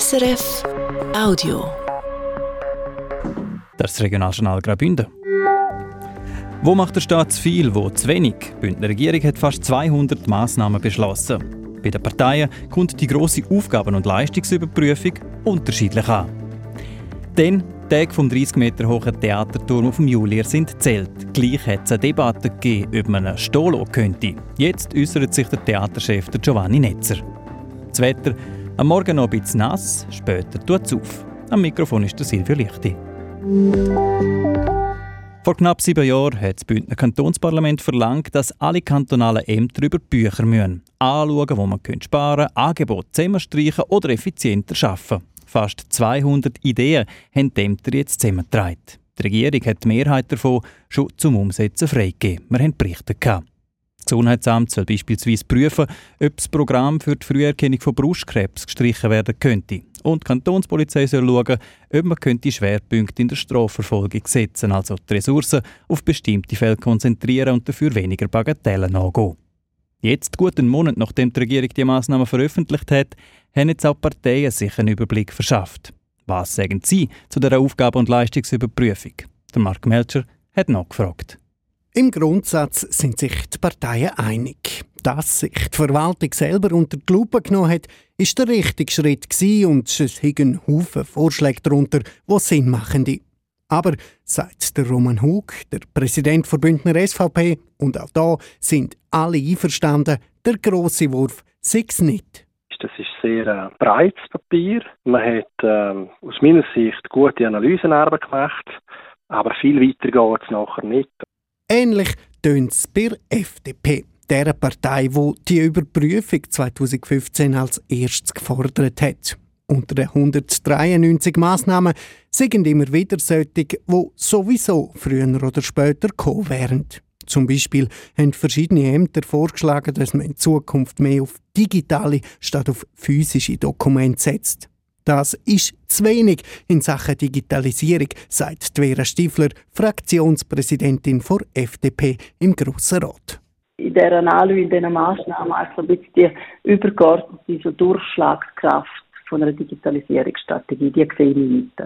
SRF Audio. Das ist Regionaljournal Graubünden. Wo macht der Staat zu viel, wo zu wenig? Die Bündner Regierung hat fast 200 Massnahmen beschlossen. Bei den Parteien kommt die grosse Aufgaben- und Leistungsüberprüfung unterschiedlich an. Die Tage vom 30 Meter hohen Theaterturm auf dem Julier sind zählt. Gleich hat es eine Debatte gegeben, ob man einen Stolo könnte. Jetzt äußert sich der Theaterchef Giovanni Netzer. Das Wetter am Morgen noch ein bisschen nass, später tut es auf. Am Mikrofon ist der Silvio Lichti. Vor knapp sieben Jahren hat das Bündner Kantonsparlament verlangt, dass alle kantonalen Ämter über Bücher müssen. Anschauen, wo man sparen kann, Angebote zusammenstreichen oder effizienter arbeiten. Fast 200 Ideen haben die Ämter jetzt zusammengetragen. Die Regierung hat die Mehrheit davon schon zum Umsetzen freigegeben. Wir haben Berichte gehabt. Das Gesundheitsamt soll beispielsweise prüfen, ob das Programm für die Früherkennung von Brustkrebs gestrichen werden könnte. Und die Kantonspolizei soll schauen, ob man könnte Schwerpunkte in der Strafverfolgung setzen, also die Ressourcen auf bestimmte Fälle konzentrieren und dafür weniger Bagatellen angehen. Jetzt, gut einen Monat nachdem die Regierung die Massnahmen veröffentlicht hat, haben jetzt auch Parteien sich einen Überblick verschafft. Was sagen Sie zu der Aufgabe- und Leistungsüberprüfung? Der Mark Melcher hat nachgefragt. Im Grundsatz sind sich die Parteien einig. Dass sich die Verwaltung selber unter die Lupe genommen hat, ist der richtige Schritt und es hingen Haufen Vorschläge darunter, die Sinn machen. Aber, sagt der Roman Hug, der Präsident der Bündner SVP, und auch da sind alle einverstanden, der grosse Wurf sei es nicht. Das ist sehr äh, breites Papier. Man hat äh, aus meiner Sicht gute Analysenarbeit gemacht, aber viel weiter geht es nachher nicht. Ähnlich tönt es bei FDP, der Partei, die die Überprüfung 2015 als erstes gefordert hat. Unter den 193 Massnahmen sind immer wieder solche, die sowieso früher oder später kommen wären. Zum Beispiel haben verschiedene Ämter vorgeschlagen, dass man in Zukunft mehr auf digitale statt auf physische Dokumente setzt. Das ist zu wenig in Sachen Digitalisierung, sagt Vera Stiefler, Fraktionspräsidentin der FDP im Grossen Rat. In dieser Analyse, in diesen Massnahmen, also ein bisschen die übergeordnete so Durchschlagskraft von einer Digitalisierungsstrategie, die sehe ich nicht.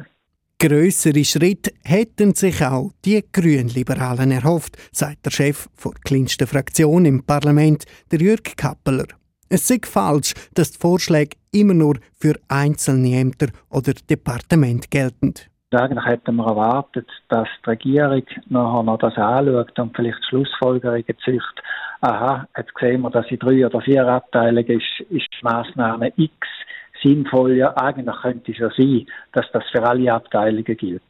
Grössere Schritte hätten sich auch die Grünliberalen erhofft, sagt der Chef der kleinsten Fraktion im Parlament, der Jürg Kappeler. Es sei falsch, dass die Vorschläge immer nur für einzelne Ämter oder Departemente gelten. Eigentlich hätten wir erwartet, dass die Regierung nachher noch das anschaut und vielleicht Schlussfolgerungen zieht. Aha, jetzt sehen wir, dass in drei oder vier Abteilungen ist, ist die Massnahme X sinnvoll. Ja, eigentlich könnte es ja sein, dass das für alle Abteilungen gilt.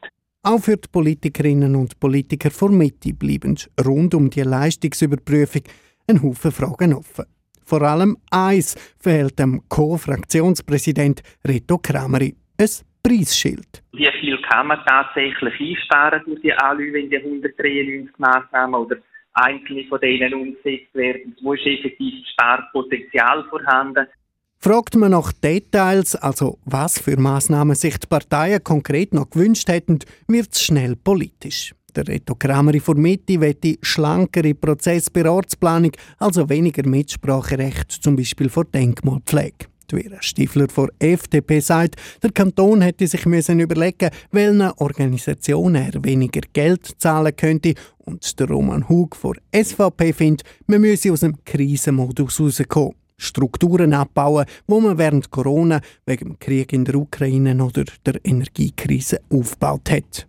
Auch für die Politikerinnen und Politiker vor Mitte bleiben rund um die Leistungsüberprüfung ein Haufen Fragen offen. Vor allem eins fehlt dem Co-Fraktionspräsident Reto Krameri, ein Preisschild. Wie viel kann man tatsächlich einsparen durch die Anlüge, wenn die 193 Massnahmen oder einzelne von denen umgesetzt werden? Wo ist effektiv stark Potenzial vorhanden? Fragt man nach Details, also was für Maßnahmen sich die Parteien konkret noch gewünscht hätten, wird es schnell politisch. Der Reto Krameri von Mitte wette schlankere Prozess bei Ortsplanung, also weniger Mitspracherecht, zum Beispiel vor Denkmalpflege. Die Vera Stifler von FDP sagt, der Kanton hätte sich müssen überlegen, welchen Organisationen er weniger Geld zahlen könnte. Und der Roman Hug von SVP findet, man müsse aus dem Krisenmodus rauskommen. Strukturen abbauen, wo man während Corona wegen dem Krieg in der Ukraine oder der Energiekrise aufgebaut hat.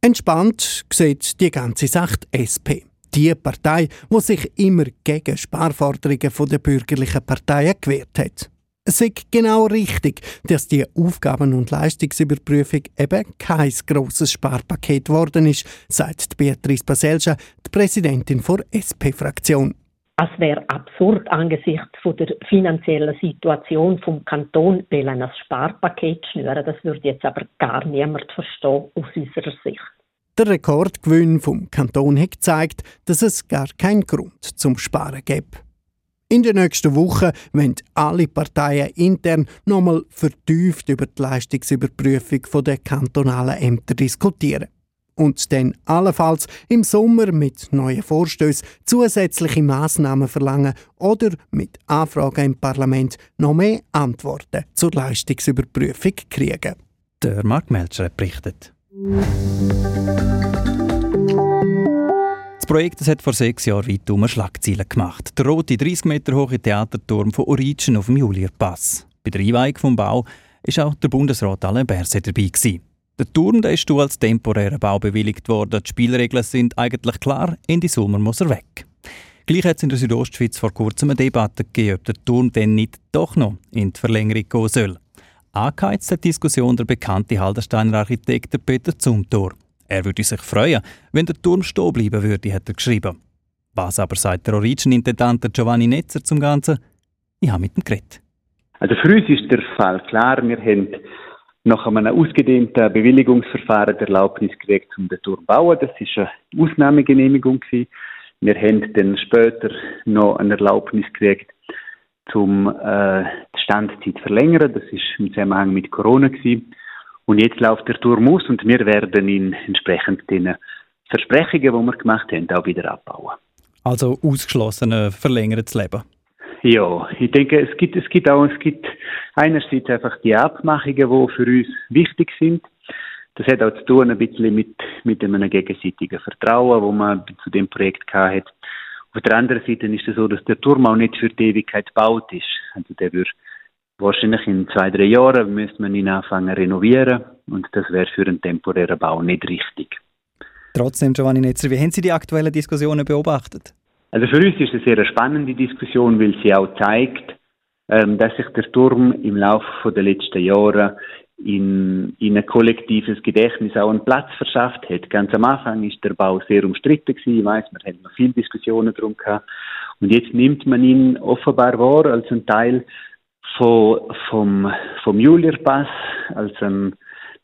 Entspannt sieht die ganze Sache die SP. Die Partei, die sich immer gegen Sparforderungen der bürgerlichen Parteien gewehrt hat. Es ist genau richtig, dass die Aufgaben- und Leistungsüberprüfung eben kein grosses Sparpaket geworden ist, sagt Beatrice Baselja, die Präsidentin der SP-Fraktion. Es wäre absurd angesichts der finanziellen Situation vom Kanton ein Sparpaket schnüren. Das würde jetzt aber gar niemand verstehen aus unserer Sicht. Der Rekordgewinn vom Kanton hat gezeigt, dass es gar keinen Grund zum Sparen gibt. In den nächsten Wochen wollen alle Parteien intern nochmal vertieft über die Leistungsüberprüfung der kantonalen Ämter diskutieren. und dann allenfalls im Sommer mit neuen Vorstößen zusätzliche Massnahmen verlangen oder mit Anfragen im Parlament noch mehr Antworten zur Leistungsüberprüfung kriegen. Der Mark Melcher berichtet. Das Projekt das hat vor sechs Jahren weit um Schlagzeilen gemacht. Der rote 30 Meter hohe Theaterturm von Origin auf dem Julierpass. Bei der Einweihung des Bau war auch der Bundesrat Alain Berset dabei. Gewesen. Der Turm der ist als temporärer Bau bewilligt worden. Die Spielregeln sind eigentlich klar, Ende Sommer muss er weg. Gleich hat es in der Südostschweiz vor kurzem eine Debatte gegeben, ob der Turm denn nicht doch noch in die Verlängerung gehen soll. Angeheizt hat Diskussion der bekannte Haldersteiner Architekt Peter Zumthor. Er würde sich freuen, wenn der Turm stehen bleiben würde, hat er geschrieben. Was aber sagt der Origin-Intendant Giovanni Netzer zum Ganzen? Ich habe mit ihm geredet. Also für uns ist der Fall klar, wir haben nach einem ausgedehnten Bewilligungsverfahren die Erlaubnis gekriegt, um den Turm zu bauen. Das war eine Ausnahmegenehmigung. Wir haben dann später noch eine Erlaubnis gekriegt, um äh, die Standzeit zu verlängern. Das war im Zusammenhang mit Corona. Gewesen. Und jetzt läuft der Turm aus und wir werden ihn entsprechend den Versprechungen, die wir gemacht haben, auch wieder abbauen. Also ausgeschlossen, verlängertes Leben? Ja, ich denke, es gibt, es gibt auch, es gibt einerseits einfach die Abmachungen, die für uns wichtig sind. Das hat auch zu tun ein bisschen mit, mit einem gegenseitigen Vertrauen, wo man zu dem Projekt hat. Auf der anderen Seite ist es so, dass der Turm auch nicht für die Ewigkeit gebaut ist. Also der wird wahrscheinlich in zwei, drei Jahren müsste man ihn anfangen renovieren und das wäre für einen temporären Bau nicht richtig. Trotzdem, Giovanni Netzer, wie haben Sie die aktuellen Diskussionen beobachtet? Also für uns ist es eine sehr spannende Diskussion, weil sie auch zeigt, ähm, dass sich der Turm im Laufe der letzten Jahre in, in ein kollektives Gedächtnis auch einen Platz verschafft hat. Ganz am Anfang ist der Bau sehr umstritten gewesen. Ich weiss, man hat noch viele Diskussionen drum gehabt. Und jetzt nimmt man ihn offenbar wahr als ein Teil von, vom, vom Julierpass, als ein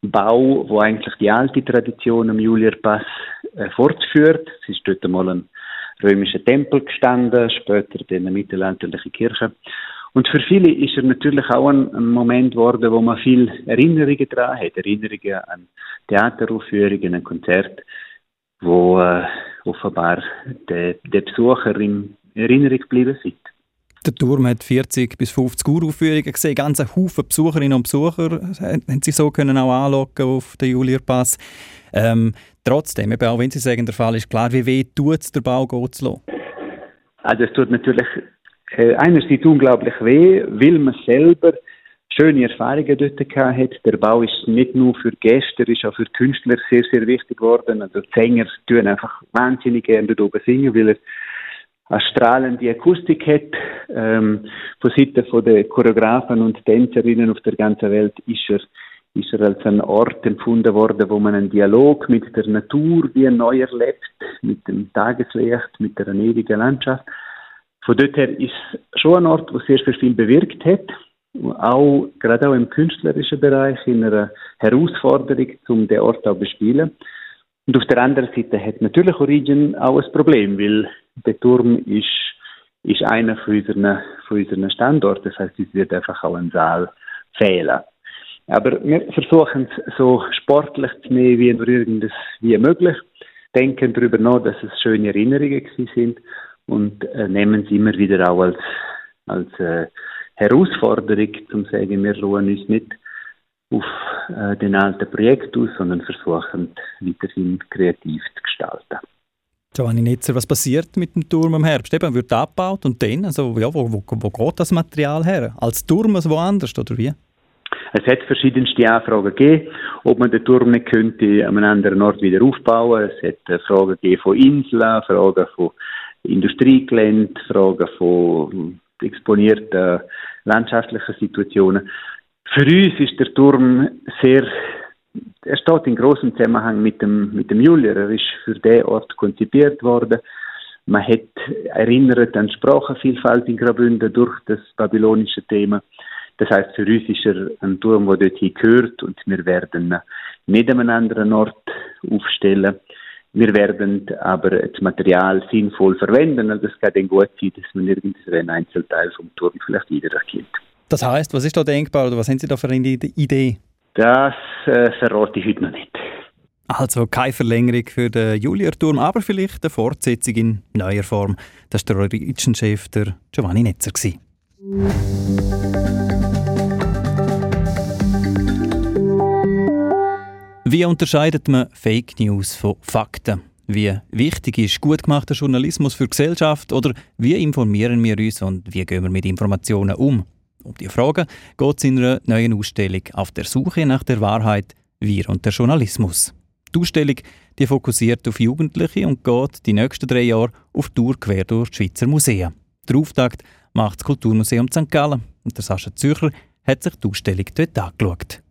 Bau, wo eigentlich die alte Tradition am Julierpass äh, fortführt. Es ist dort einmal ein römischer Tempel gestanden, später dann eine mittelalterliche Kirche. Und für viele ist er natürlich auch ein, Moment geworden, wo man viel Erinnerungen daran hat. Erinnerungen an Theateraufführungen, an Konzerte, wo äh, offenbar der, der Besucher in Erinnerung geblieben sind. Der Turm hat 40 bis 50 Uraufführungen gesehen. Ganz Haufen Besucherinnen und Besucher haben sie so können auch anlocken auf den Julierpass. Ähm, trotzdem, eben auch wenn Sie sagen, der Fall ist klar, wie weh tut es, der Bau zu lassen? Also es tut natürlich äh, einerseits unglaublich weh, weil man selber schöne Erfahrungen dort gehabt hat. Der Bau ist nicht nur für Gäste, ist auch für Künstler sehr, sehr wichtig geworden. Also die Sänger tun einfach wahnsinnig gerne dort oben singen, weil er eine strahlende Akustik hat. Ähm, von Seiten der Choreografen und Tänzerinnen auf der ganzen Welt ist er, ist er als ein Ort empfunden worden, wo man einen Dialog mit der Natur wie neu erlebt, mit dem Tageslicht, mit der ewigen Landschaft. Von dort her ist es schon ein Ort, wo sehr, sehr viel bewirkt hat. Auch, gerade auch im künstlerischen Bereich, in einer Herausforderung, um den Ort auch zu bespielen. Und auf der anderen Seite hat natürlich Origin auch ein Problem, weil der Turm ist, ist einer von unseren, von unseren Standorten. Das heißt, es wird einfach auch ein Saal fehlen. Aber wir versuchen es so sportlich zu nehmen, wie nur irgendes, wie möglich. Denken darüber nach, dass es schöne Erinnerungen sind und äh, nehmen sie immer wieder auch als, als äh, Herausforderung, zum sagen, wir ruhen uns nicht auf äh, den alten Projekt aus, sondern versuchen weiterhin kreativ zu gestalten. Giovanni Netzer, was passiert mit dem Turm im Herbst? Eben, wird abgebaut und dann, also, ja, wo, wo, wo geht das Material her? Als Turm als woanders, oder wie? Es hat verschiedenste Anfragen gegeben, ob man den Turm nicht könnte an einem anderen Ort wieder aufbauen. Es hat äh, Fragen gegeben von Inseln, Fragen von Industriegelände, Fragen von exponierten landschaftlichen Situationen. Für uns ist der Turm sehr er steht in großem Zusammenhang mit dem, mit dem Julier. Er ist für den Ort konzipiert worden. Man hat erinnert an Sprachenvielfalt in Graubünden durch das babylonische Thema. Das heißt, für uns ist er ein Turm, der dorthin gehört und wir werden ihn nicht an einem anderen Ort aufstellen. Wir werden aber das Material sinnvoll verwenden. Also es kann dann gut sein, dass man irgendeinen Einzelteil vom Turm vielleicht wiedererkennt. Das heißt, was ist da denkbar oder was haben Sie da für eine Idee? Das äh, verrate ich heute noch nicht. Also keine Verlängerung für den Julia-Turm, aber vielleicht eine Fortsetzung in neuer Form. Das war der Origin-Chef Giovanni Netzer. Wie unterscheidet man Fake News von Fakten? Wie wichtig ist gut gemachter Journalismus für die Gesellschaft oder wie informieren wir uns und wie gehen wir mit Informationen um? Um die Fragen geht es in einer neuen Ausstellung auf der Suche nach der Wahrheit, wir und der Journalismus. Die Ausstellung die fokussiert auf Jugendliche und geht die nächsten drei Jahre auf Tour quer durch die Schweizer Museen. Der Auftakt macht das Kulturmuseum St. Gallen und der Sascha Zürcher hat sich die Ausstellung dort angeschaut.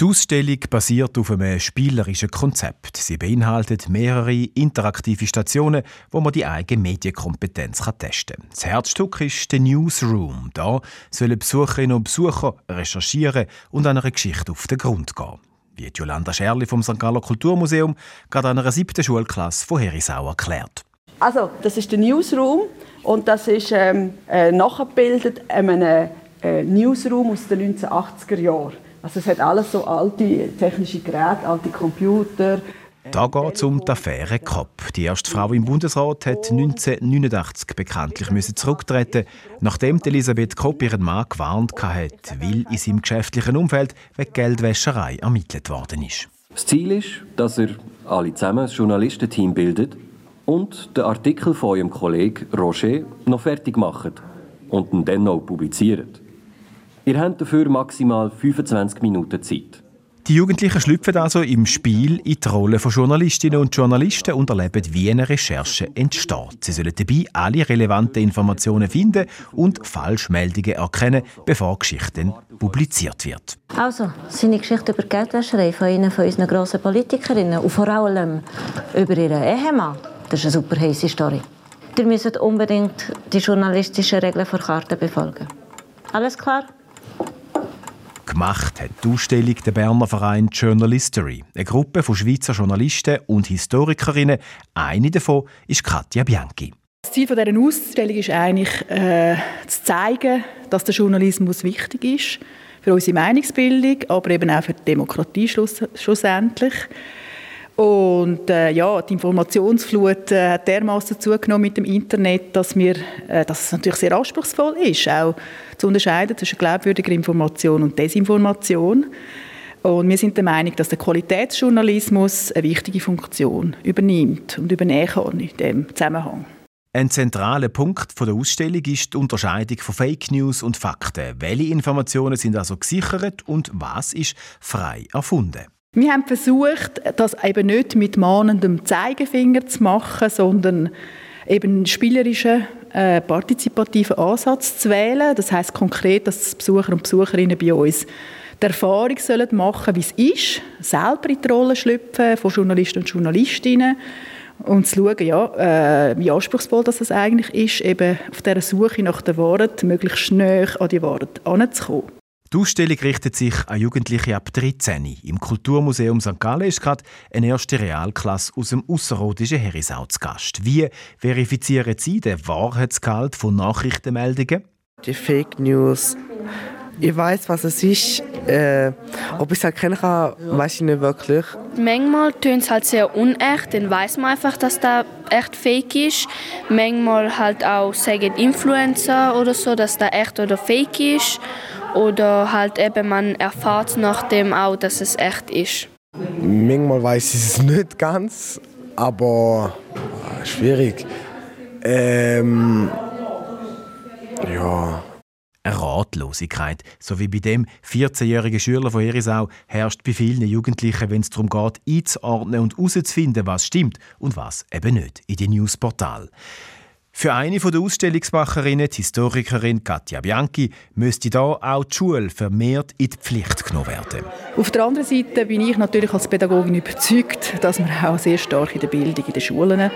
Die Ausstellung basiert auf einem spielerischen Konzept. Sie beinhaltet mehrere interaktive Stationen, wo man die eigene Medienkompetenz testen kann. Das Herzstück ist der Newsroom. Da sollen Besucherinnen und Besucher recherchieren und einer Geschichte auf den Grund gehen. Wie Jolanda Scherli vom St. Galler Kulturmuseum gerade einer siebten Schulklasse von Herisau erklärt. Also, das ist der Newsroom und das ist ähm, äh, nachgebildet in einem äh, Newsroom aus den 1980er Jahren. Also es hat alles so alte technische Geräte, alte Computer. Da geht es um die Affäre Kopp. Die erste Frau im Bundesrat hat 1989 bekanntlich müssen zurücktreten, nachdem Elisabeth Kopp ihren Mann gewarnt hat, weil in seinem geschäftlichen Umfeld wegen Geldwäscherei ermittelt worden ist. Das Ziel ist, dass er alle zusammen ein Journalistenteam bildet und den Artikel von eurem Kollegen Roger noch fertig macht und ihn dann noch publiziert. Ihr habt dafür maximal 25 Minuten Zeit. Die Jugendlichen schlüpfen also im Spiel in die Rolle von Journalistinnen und Journalisten und erleben, wie eine Recherche entsteht. Sie sollen dabei alle relevanten Informationen finden und Falschmeldungen erkennen, bevor die Geschichte publiziert wird. Also, seine Geschichte über Geldwäscherei von einer von unseren grossen Politikerinnen und vor allem über ihren Ehemann, das ist eine super heiße Story. Ihr müsst unbedingt die journalistischen Regeln vor Karte befolgen. Alles klar? Gemacht hat die Ausstellung der Berner Verein Journalistery, eine Gruppe von Schweizer Journalisten und Historikerinnen. Eine davon ist Katja Bianchi. Das Ziel dieser Ausstellung ist eigentlich, äh, zu zeigen, dass der Journalismus wichtig ist für unsere Meinungsbildung, aber eben auch für die Demokratie schluss schlussendlich. Und äh, ja, die Informationsflut äh, hat dermaßen zugenommen mit dem Internet, dass, wir, äh, dass es natürlich sehr anspruchsvoll ist, auch zu unterscheiden zwischen glaubwürdiger Information und Desinformation. Und wir sind der Meinung, dass der Qualitätsjournalismus eine wichtige Funktion übernimmt und übernehmen kann in diesem Zusammenhang. Ein zentraler Punkt der Ausstellung ist die Unterscheidung von Fake News und Fakten. Welche Informationen sind also gesichert und was ist frei erfunden? Wir haben versucht, das eben nicht mit mahnendem Zeigefinger zu machen, sondern eben einen spielerischen, äh, partizipativen Ansatz zu wählen. Das heißt konkret, dass Besucher und Besucherinnen bei uns die Erfahrung sollen machen, wie es ist, selber in die Rolle schlüpfen von Journalisten und Journalistinnen und zu schauen, ja, äh, wie anspruchsvoll das eigentlich ist, eben auf dieser Suche nach der Wahrheit möglichst schnell an die Wahrheit heranzukommen. Die Ausstellung richtet sich an Jugendliche ab 13. Im Kulturmuseum St. Gallen ist gerade eine erste Realklasse aus dem ausserrhodischen Herisau zu Gast. Wie verifizieren Sie den Wahrheitsgehalt von Nachrichtenmeldungen? Die Fake News. Ich weiß, was es ist. Äh, ob ich es erkennen kann, weiß ich nicht wirklich. Manchmal tönt es halt sehr unecht, dann weiß man einfach, dass da echt fake ist. Manchmal halt auch sagen Influencer oder so, dass da echt oder fake ist. Oder halt eben man erfahrt nachdem auch, dass es echt ist. Manchmal weiß ich es nicht ganz, aber ah, schwierig. Ähm, ja. Eine Ratlosigkeit, so wie bei dem 14-jährigen Schüler von Herisau, herrscht bei vielen Jugendlichen, wenn es darum geht, einzuordnen und herauszufinden, was stimmt und was eben nicht, in den Newsportal. Für eine der Ausstellungsmacherinnen, die Historikerin Katja Bianchi, müsste da auch die Schule vermehrt in die Pflicht genommen werden. Auf der anderen Seite bin ich natürlich als Pädagogin überzeugt, dass man auch sehr stark in der Bildung in den Schulen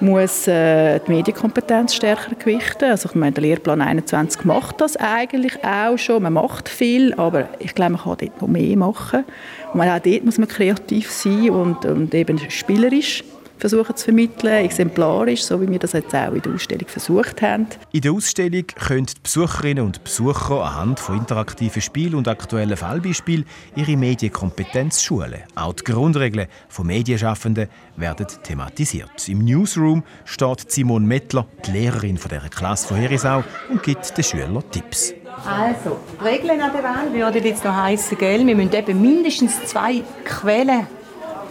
muss äh, die Medienkompetenz stärker gewichten. Also ich meine, der Lehrplan 21 macht das eigentlich auch schon. Man macht viel, aber ich glaube, man kann dort noch mehr machen. Und auch dort muss man kreativ sein und, und eben spielerisch versuchen zu vermitteln, exemplarisch, so wie wir das jetzt auch in der Ausstellung versucht haben. In der Ausstellung können die Besucherinnen und Besucher anhand von interaktiven Spielen und aktuellen Fallbeispielen ihre Medienkompetenz schulen. Auch die Grundregeln von Medienschaffenden werden thematisiert. Im Newsroom steht Simone Mettler, die Lehrerin dieser Klasse von Herisau, und gibt den Schülern Tipps. Also, Regeln an der Wahl würden jetzt noch heissen, gell? wir müssen eben mindestens zwei Quellen,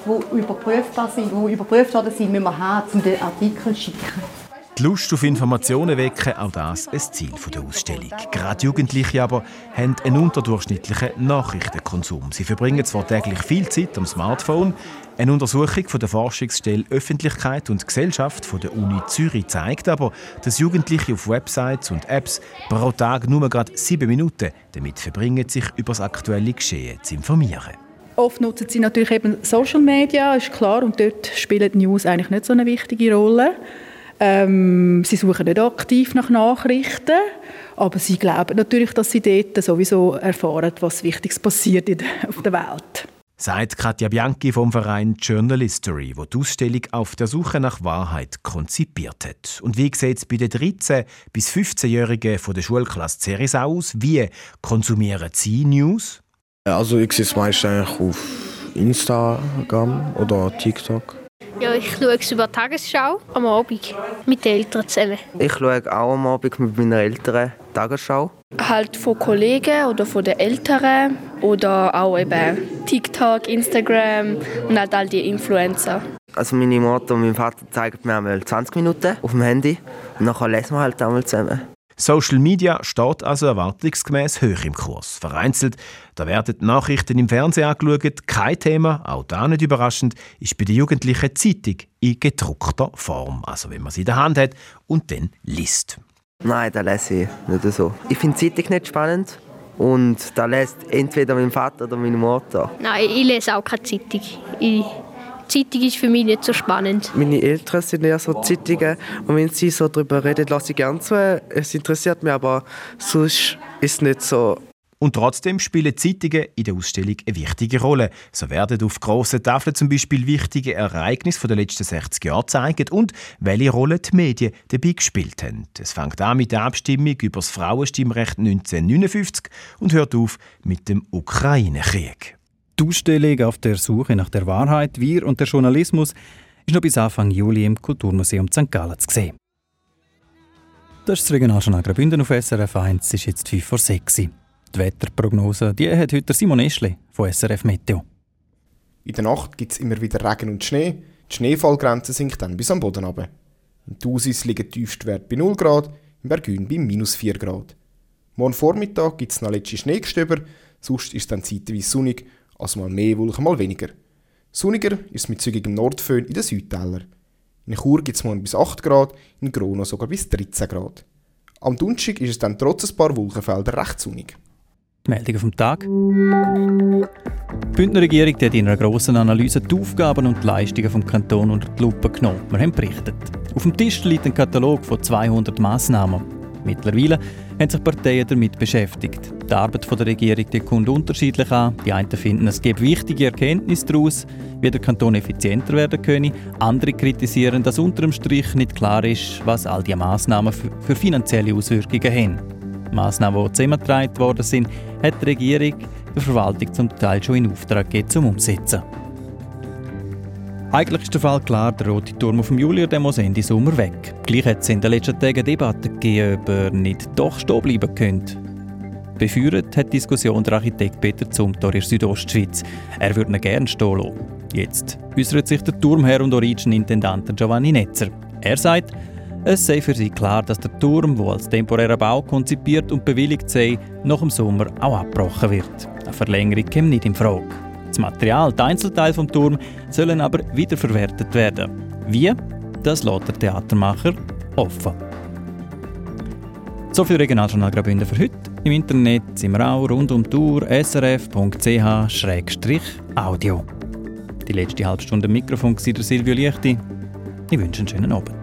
die überprüfbar sind, die überprüft worden sind, müssen wir haben, um den Artikel zu schicken. Die Lust auf Informationen wecken, auch das ein Ziel der Ausstellung. Gerade Jugendliche aber haben einen unterdurchschnittlichen Nachrichtenkonsum. Sie verbringen zwar täglich viel Zeit am Smartphone. Eine Untersuchung von der Forschungsstelle Öffentlichkeit und Gesellschaft von der Uni Zürich zeigt aber, dass Jugendliche auf Websites und Apps pro Tag nur gerade sieben Minuten damit verbringen, sich über das aktuelle Geschehen zu informieren. Oft nutzen sie natürlich eben Social Media, ist klar, und dort spielen die News eigentlich nicht so eine wichtige Rolle. Ähm, sie suchen nicht aktiv nach Nachrichten, aber sie glauben natürlich, dass sie dort sowieso erfahren, was Wichtiges passiert auf der Welt. Sagt Katja Bianchi vom Verein Journalistery, wo die Ausstellung auf der Suche nach Wahrheit konzipiert hat. Und wie sieht es bei den 13- bis 15-Jährigen von der Schulklasse Ceres aus? Wie konsumieren sie News? Also ich sehe es meistens eigentlich auf Instagram oder TikTok. Ja, ich schaue es über die Tagesschau am Abend mit den Eltern zusammen. Ich schaue auch am Abend mit meinen Eltern Tagesschau. Halt von Kollegen oder von den Älteren oder auch eben TikTok, Instagram und halt all die Influencer. Also meine Mutter und mein Vater zeigen mir einmal 20 Minuten auf dem Handy und dann lesen wir halt einmal zusammen. Social Media steht also erwartungsgemäß hoch im Kurs. Vereinzelt, da werden Nachrichten im Fernsehen angeschaut. Kein Thema, auch da nicht überraschend, ist bei den Jugendlichen Zeitung in gedruckter Form. Also wenn man sie in der Hand hat und dann liest. Nein, das lese ich nicht so. Ich finde Zeitung nicht spannend. Und da liest entweder mein Vater oder meine Mutter. Nein, ich lese auch keine Zeitung. Ich Zeitung ist für mich nicht so spannend. Meine Eltern sind eher so Zeitungen und wenn sie so darüber reden, lasse ich gerne zu. Es interessiert mich, aber sonst ist es nicht so. Und trotzdem spielen Zeitungen in der Ausstellung eine wichtige Rolle. So werden auf grossen Tafeln zum Beispiel wichtige Ereignisse der letzten 60 Jahre gezeigt und welche Rolle die Medien dabei gespielt haben. Es fängt an mit der Abstimmung über das Frauenstimmrecht 1959 und hört auf mit dem Ukraine-Krieg. Die Ausstellung auf der Suche nach der Wahrheit, Wir und der Journalismus ist noch bis Anfang Juli im Kulturmuseum St. Gallen zu sehen. Das ist das Regionaljournal Graubünden auf SRF 1, es ist jetzt 5 vor 6 Die Wetterprognose die hat heute Simon Eschle von SRF Meteo. In der Nacht gibt es immer wieder Regen und Schnee. Die Schneefallgrenze sinkt dann bis am Boden runter. In Thusis liegen Tiefstwerte bei 0 Grad, in Bergün bei minus 4 Grad. Morgen Vormittag gibt es noch letzte Schneegestöber, sonst ist es dann zeitweise sonnig also mal mehr Wolken, mal weniger. Sonniger ist es mit zügigem Nordföhn in den Südtälern. In Chur gibt es morgen bis 8 Grad, in Grono sogar bis 13 Grad. Am Donnerstag ist es dann trotz ein paar Wolkenfelder recht sonnig. Die Meldung vom Tag. Die Bündner Regierung hat in einer grossen Analyse die Aufgaben und die Leistungen des Kantons unter die Lupe genommen. Wir haben berichtet. Auf dem Tisch liegt ein Katalog von 200 Massnahmen. Mittlerweile haben sich Parteien damit beschäftigt. Die Arbeit der Regierung die kommt unterschiedlich an. Die einen finden, es gibt wichtige Erkenntnisse daraus, wie der Kanton effizienter werden könne. Andere kritisieren, dass unter dem Strich nicht klar ist, was all diese Massnahmen für finanzielle Auswirkungen haben. Die Massnahmen, die zusammengetragen worden sind, hat die Regierung der Verwaltung zum Teil schon in Auftrag gegeben, zum Umsetzen. Eigentlich ist der Fall klar, der rote Turm auf dem Julier der muss Ende Sommer weg. Gleich hat es in den letzten Tagen Debatten gegeben, ob er nicht doch stehen bleiben könnte. Beführt hat die Diskussion der Architekt Peter Zumthor in Südostschweiz. Er würde ihn gerne stehen lassen. Jetzt äußert sich der Turmherr und Origin-Intendant Giovanni Netzer. Er sagt, es sei für sie klar, dass der Turm, der als temporärer Bau konzipiert und bewilligt sei, nach dem Sommer auch abgebrochen wird. Eine Verlängerung kommt nicht in Frage. Das Material, die Einzelteile vom Turm, sollen aber wiederverwertet werden. Wie? Das lässt der Theatermacher offen. So viel Regionaljournal Graubünden für heute. Im Internet sind wir auch rund um Tour srf.ch-audio. Die letzte halbe Stunde Mikrofon war Silvio Lichti. Ich wünsche einen schönen Abend.